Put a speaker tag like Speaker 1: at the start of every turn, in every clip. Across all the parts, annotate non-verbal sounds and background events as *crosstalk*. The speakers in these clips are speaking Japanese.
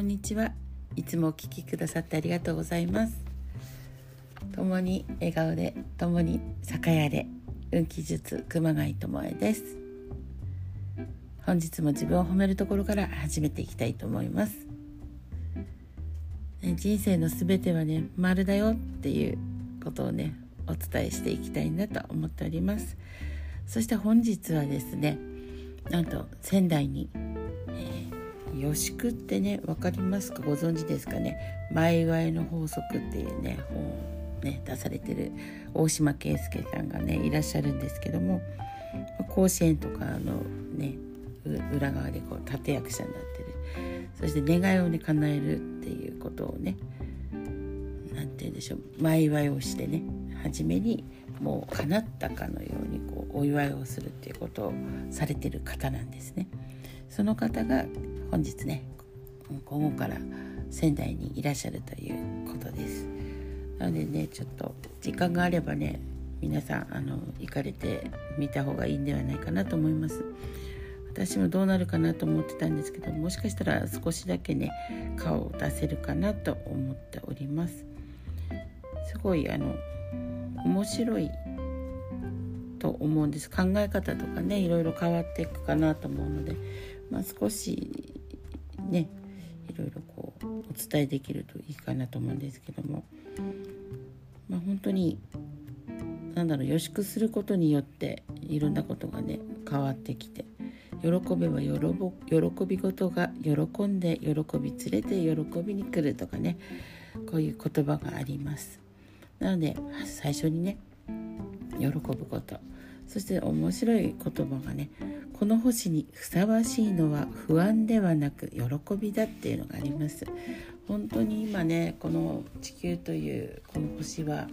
Speaker 1: こんにちは。いつもお聞きくださってありがとうございます。共に笑顔で共に酒屋で運気術熊谷智恵です。本日も自分を褒めるところから始めていきたいと思います。人生のすべてはね丸だよっていうことをねお伝えしていきたいなと思っております。そして本日はですねなんと仙台に、ー、よしくってね分かりますか？ご存知ですかね？前祝いの法則っていうね本をね出されてる大島圭介さんがねいらっしゃるんですけども甲子園とかのね裏側でこう立役者になってる。そして願いをね叶えるっていうことをね何て言うんでしょう？前祝いをしてね初めにもう叶ったかのようにこうお祝いをするっていうことをされてる方なんですね。その方が本日ね午後から仙台にいらっしゃるということです。なのでねちょっと時間があればね皆さんあの行かれてみた方がいいんではないかなと思います。私もどうなるかなと思ってたんですけどもしかしたら少しだけね顔を出せるかなと思っております。すごいあの面白いと思うんです考え方とかねいろいろ変わっていくかなと思うので、まあ、少しねいろいろこうお伝えできるといいかなと思うんですけども、まあ、本当に何だろう予祝することによっていろんなことがね変わってきて喜べば喜び事が喜んで喜び連れて喜びに来るとかねこういう言葉があります。なので最初にね喜ぶことそして面白い言葉がねこの星にふさわしいのは不安ではなく喜びだっていうのがあります。本当に今ねこの地球というこの星は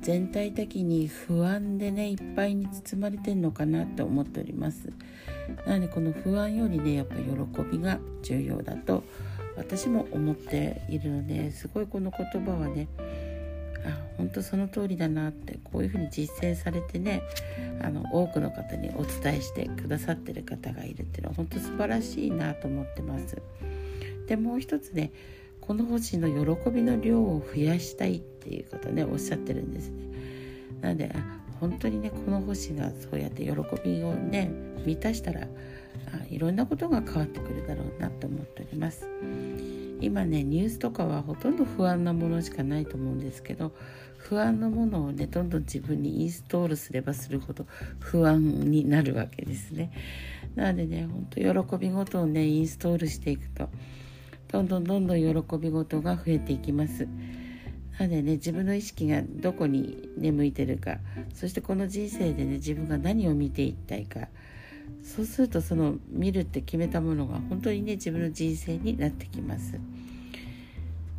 Speaker 1: 全体的に不安でねいっぱいに包まれてるのかなって思っております。なのでこの不安よりねやっぱ喜びが重要だと私も思っているのですごいこの言葉はねあ本当その通りだなってこういうふうに実践されてねあの多くの方にお伝えしてくださってる方がいるっていうのは本当素晴らしいなと思ってます。でもう一つねこの星の喜びの量を増やしたいっていうことねおっしゃってるんですね。なので本当にねこの星がそうやって喜びをね満たしたらあいろんなことが変わってくるだろうなと思っております。今ねニュースとかはほとんど不安なものしかないと思うんですけど不安なものをねどんどん自分にインストールすればするほど不安になるわけですね。なのでねほんと喜び事をねインストールしていくとどんどんどんどん喜び事が増えていきます。なのでね自分の意識がどこに、ね、向いてるかそしてこの人生でね自分が何を見ていきたいかそうするとその見るって決めたものが本当にね自分の人生になってきます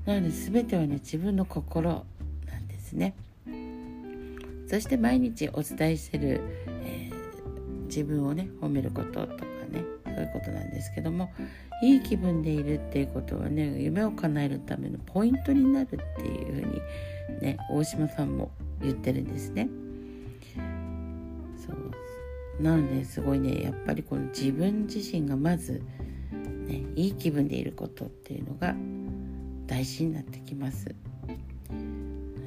Speaker 1: なので全てはね自分の心なんですねそして毎日お伝えしてる、えー、自分をね褒めることとかねそういうことなんですけどもいい気分でいるっていうことはね夢を叶えるためのポイントになるっていうふうにね大島さんも言ってるんですね。なのですごいねやっぱりこの自分自身がまず、ね、いい気分でいることっていうのが大事になってきます。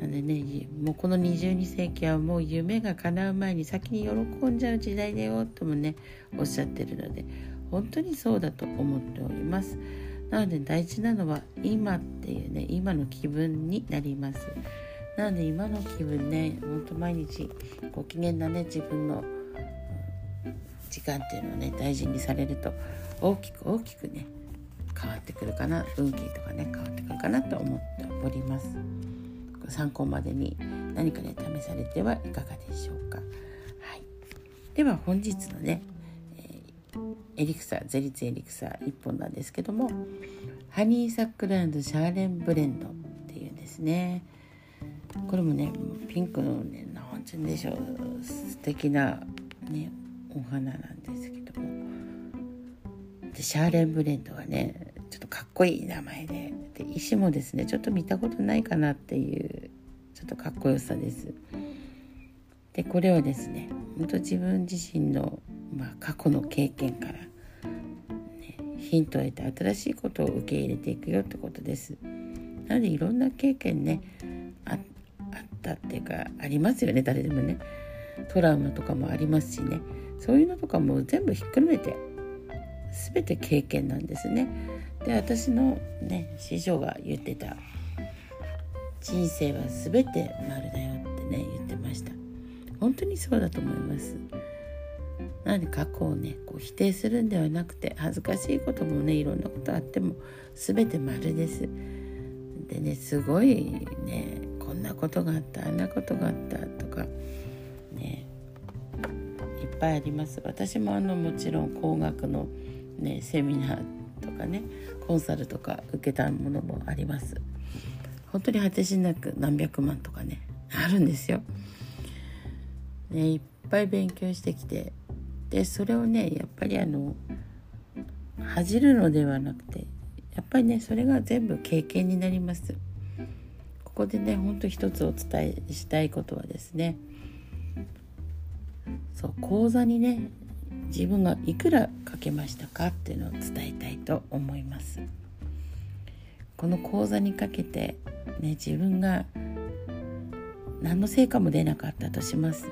Speaker 1: なのでねもうこの22世紀はもう夢が叶う前に先に喜んじゃう時代だよともねおっしゃってるので本当にそうだと思っております。なので大事なのは今っていうね今の気分になります。なので今の気分ねほんと毎日ご機嫌なね自分の時間っていうのをね大事にされると大きく大きくね変わってくるかな運気とかね変わってくるかなと思っております。参考までに何かね試されてはいかがでしょうか、はい、では本日のね、えー、エリクサゼリツエリクサ1本なんですけどもハニーサックランドシャーレンブレンドっていうんですねこれもねピンクのね何て言うんでしょう素敵なねお花なんですけども。でシャーレンブレンドはねちょっとかっこいい名前で。で石もですねちょっと見たことないかなっていうちょっとかっこよさです。でこれはですね本当自分自身の、まあ、過去の経験から、ね、ヒントを得て新しいことを受け入れていくよってことです。なのでいろんな経験ねあったっていうかありますよね誰でもね。トラウマとかもありますしね。そういうのとかも全部ひっくるめて全て経験なんですね。で私のね師匠が言ってた人生は全て丸だよってね言ってました。本当にそうだと思います。なので過去をねこう否定するんではなくて恥ずかしいこともねいろんなことあっても全て丸です。でねすごいねこんなことがあったあんなことがあったとかぱいあります私もあのもちろん工学のねセミナーとかねコンサルとか受けたものもあります本当に果てしなく何百万とかねあるんですよ。ねいっぱい勉強してきてでそれをねやっぱりあの恥じるのではなくてやっぱりねそれが全部経験になります。ここでねほんと一つお伝えしたいことはですねそう講座にね自分がいくらかけましたかっていうのを伝えたいと思います。この講座にかけてね自分が何の成果も出なかったとします。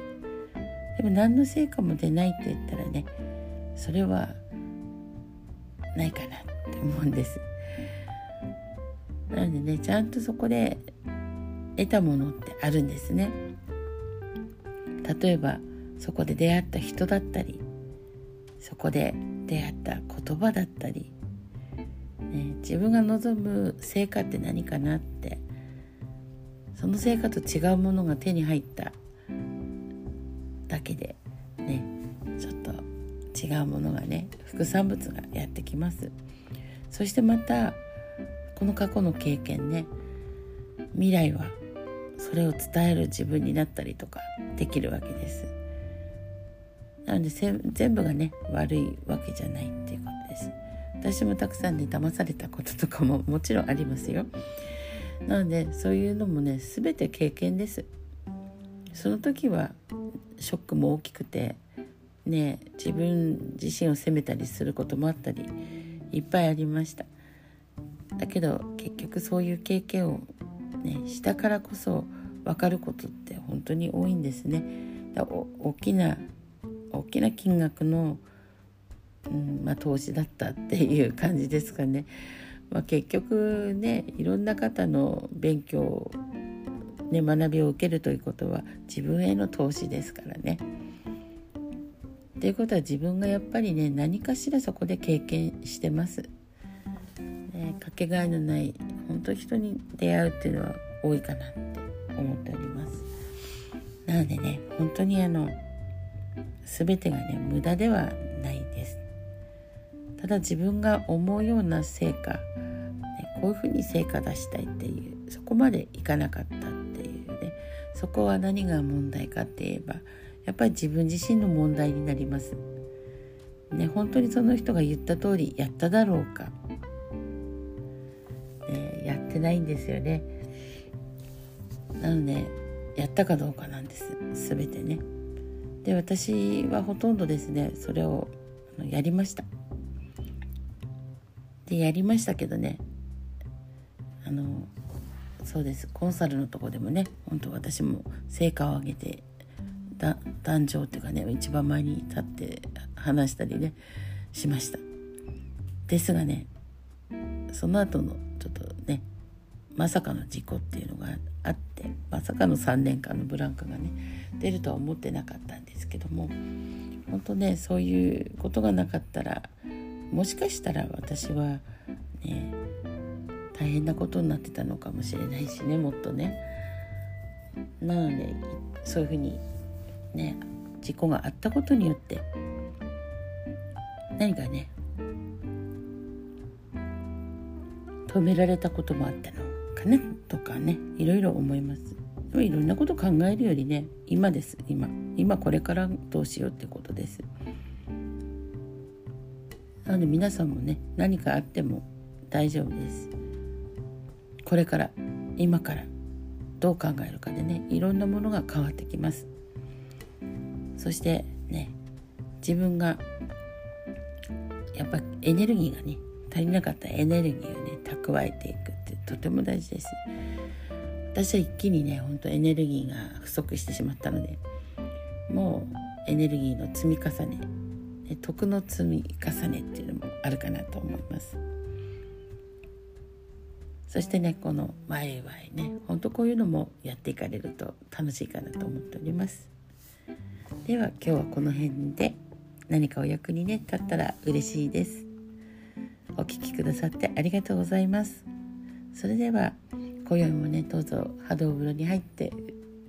Speaker 1: でも何の成果も出ないって言ったらねそれはないかなって思うんです。なのでねちゃんとそこで得たものってあるんですね。例えばそこで出会った人だったりそこで出会った言葉だったり、ね、自分が望む成果って何かなってその成果と違うものが手に入っただけでねちょっと違うものがね副産物がやってきます。そしてまたこの過去の経験ね未来はそれを伝える自分になったりとかできるわけです。なので全部がね悪いわけじゃないっていうことです。私もたくさんね騙されたこととかも *laughs* もちろんありますよ。なのでそういうのもね全て経験です。その時はショックも大きくてね自分自身を責めたりすることもあったりいっぱいありました。だけど結局そういう経験をねしたからこそ分かることって本当に多いんですね。大きな大きな金額の、うんまあ、投資だったっていう感じですかねまあ、結局ねいろんな方の勉強、ね、学びを受けるということは自分への投資ですからね。ということは自分がやっぱりね何かしらそこで経験してます。ね、かけがえのない本当人に出会うっていうのは多いかなって思っております。なのでね本当にあの全てがね無駄ではないです。ただ自分が思うような成果ねこういうふうに成果出したいっていうそこまでいかなかったっていうねそこは何が問題かって言えばやっぱり自分自身の問題になります。ね、本当にその人が言った通りやっただろうか、ね、やってないんですよね。なのでやったかどうかなんです全てね。で私はほとんどですねそれをやりました。でやりましたけどねあのそうですコンサルのとこでもね本当私も成果を上げて壇上っていうかね一番前に立って話したりねしましたですがねその後のちょっとねまさかの事故っていうのがあってまさかの3年間のブランクがね出るとは思ってなかったんですけども本当ねそういうことがなかったらもしかしたら私はね大変なことになってたのかもしれないしねもっとね。なのでそういうふうにね事故があったことによって何かね止められたこともあったのかねとかねいろいろ思います。でもいろんなこと考えるよりね今です今。今これからどうしようってことです。なので皆さんもね何かあっても大丈夫です。これから今からどう考えるかでねいろんなものが変わってきます。そしてね自分がやっぱエネルギーがね足りなかったエネルギーをね蓄えていく。とても大事です。私は一気にねほんとエネルギーが不足してしまったのでもうエネルギーの積み重ね徳の積み重ねっていうのもあるかなと思います。そしてねこのワイワイねほんとこういうのもやっていかれると楽しいかなと思っております。では今日はこの辺で何かお役にね立ったら嬉しいです。お聴きくださってありがとうございます。それでは今宵もねどうぞ波動風呂に入って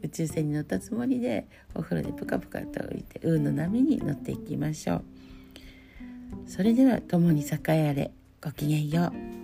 Speaker 1: 宇宙船に乗ったつもりでお風呂でプカプカと浮いて運の波に乗っていきましょう。それでは共に栄えあれごきげんよう。